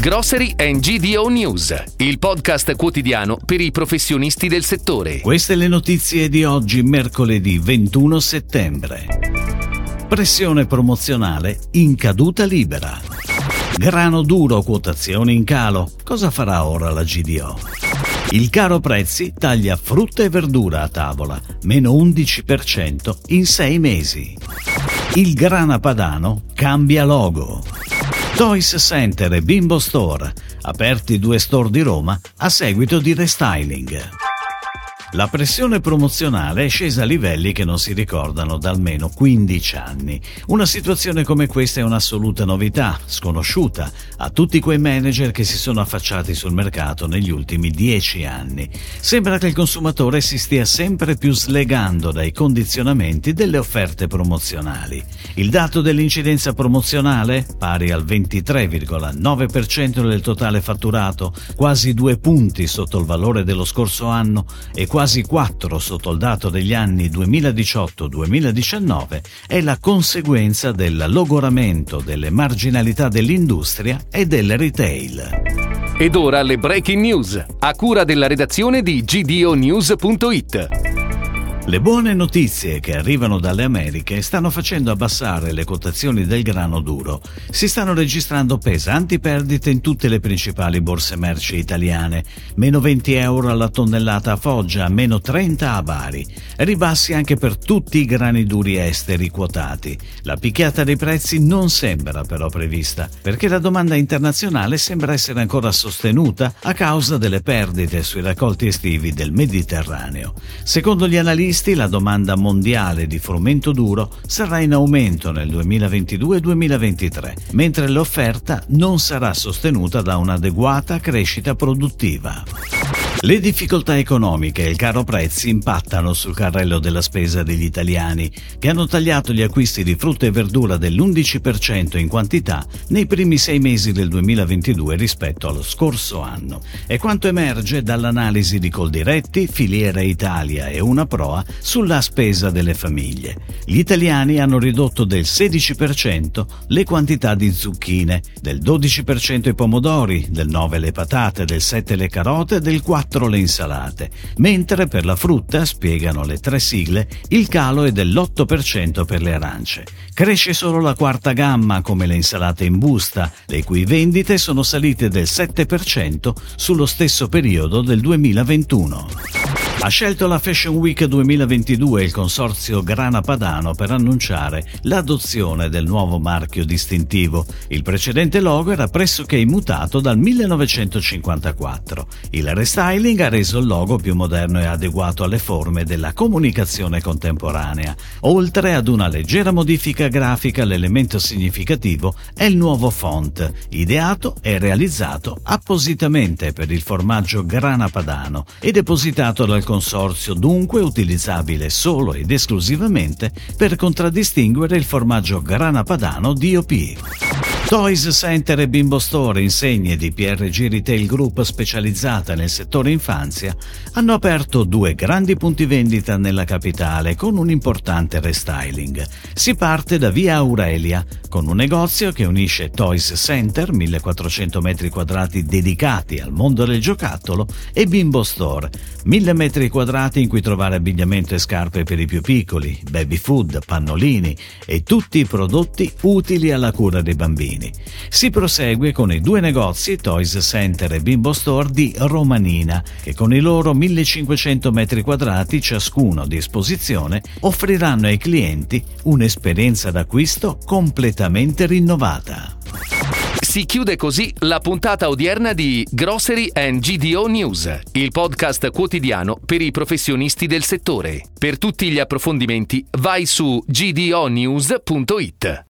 Grocery and GDO News, il podcast quotidiano per i professionisti del settore. Queste le notizie di oggi, mercoledì 21 settembre. Pressione promozionale in caduta libera. Grano duro, quotazioni in calo. Cosa farà ora la GDO? Il caro prezzi taglia frutta e verdura a tavola, meno 11% in sei mesi. Il grana padano cambia logo. Toys Center e Bimbo Store, aperti due store di Roma a seguito di restyling. La pressione promozionale è scesa a livelli che non si ricordano da almeno 15 anni. Una situazione come questa è un'assoluta novità, sconosciuta a tutti quei manager che si sono affacciati sul mercato negli ultimi 10 anni. Sembra che il consumatore si stia sempre più slegando dai condizionamenti delle offerte promozionali. Il dato dell'incidenza promozionale, pari al 23,9% del totale fatturato, quasi due punti sotto il valore dello scorso anno e quasi 4 sotto il dato degli anni 2018-2019 è la conseguenza del logoramento delle marginalità dell'industria e del retail. Ed ora le breaking news, a cura della redazione di gdonews.it. Le buone notizie che arrivano dalle Americhe stanno facendo abbassare le quotazioni del grano duro. Si stanno registrando pesanti perdite in tutte le principali borse merci italiane. Meno 20 euro alla tonnellata a Foggia, meno 30 a Bari. Ribassi anche per tutti i grani duri esteri quotati. La picchiata dei prezzi non sembra però prevista, perché la domanda internazionale sembra essere ancora sostenuta a causa delle perdite sui raccolti estivi del Mediterraneo. Secondo gli analisti, la domanda mondiale di frumento duro sarà in aumento nel 2022-2023, mentre l'offerta non sarà sostenuta da un'adeguata crescita produttiva. Le difficoltà economiche e il caro prezzi impattano sul carrello della spesa degli italiani, che hanno tagliato gli acquisti di frutta e verdura dell'11% in quantità nei primi sei mesi del 2022 rispetto allo scorso anno. È quanto emerge dall'analisi di Coldiretti, Filiera Italia e Una Proa sulla spesa delle famiglie. Gli italiani hanno ridotto del 16% le quantità di zucchine, del 12% i pomodori, del 9% le patate, del 7% le carote, del 4% 4 le insalate, mentre per la frutta, spiegano le tre sigle, il calo è dell'8% per le arance. Cresce solo la quarta gamma, come le insalate in busta, le cui vendite sono salite del 7% sullo stesso periodo del 2021. Ha scelto la Fashion Week 2022 il consorzio Grana Padano per annunciare l'adozione del nuovo marchio distintivo. Il precedente logo era pressoché immutato dal 1954. Il restyling ha reso il logo più moderno e adeguato alle forme della comunicazione contemporanea. Oltre ad una leggera modifica grafica, l'elemento significativo è il nuovo font, ideato e realizzato appositamente per il formaggio Grana Padano e depositato dal consorzio dunque utilizzabile solo ed esclusivamente per contraddistinguere il formaggio grana padano DOP. Toys Center e Bimbo Store, insegne di PRG Retail Group specializzata nel settore infanzia, hanno aperto due grandi punti vendita nella capitale con un importante restyling. Si parte da via Aurelia, con un negozio che unisce Toys Center, 1400 metri quadrati dedicati al mondo del giocattolo, e Bimbo Store, 1000 metri quadrati in cui trovare abbigliamento e scarpe per i più piccoli, baby food, pannolini e tutti i prodotti utili alla cura dei bambini bambini. Si prosegue con i due negozi Toys Center e Bimbo Store di Romanina, che con i loro 1500 metri quadrati ciascuno a disposizione offriranno ai clienti un'esperienza d'acquisto completamente rinnovata. Si chiude così la puntata odierna di Grocery and GDO News, il podcast quotidiano per i professionisti del settore. Per tutti gli approfondimenti vai su gdonews.it.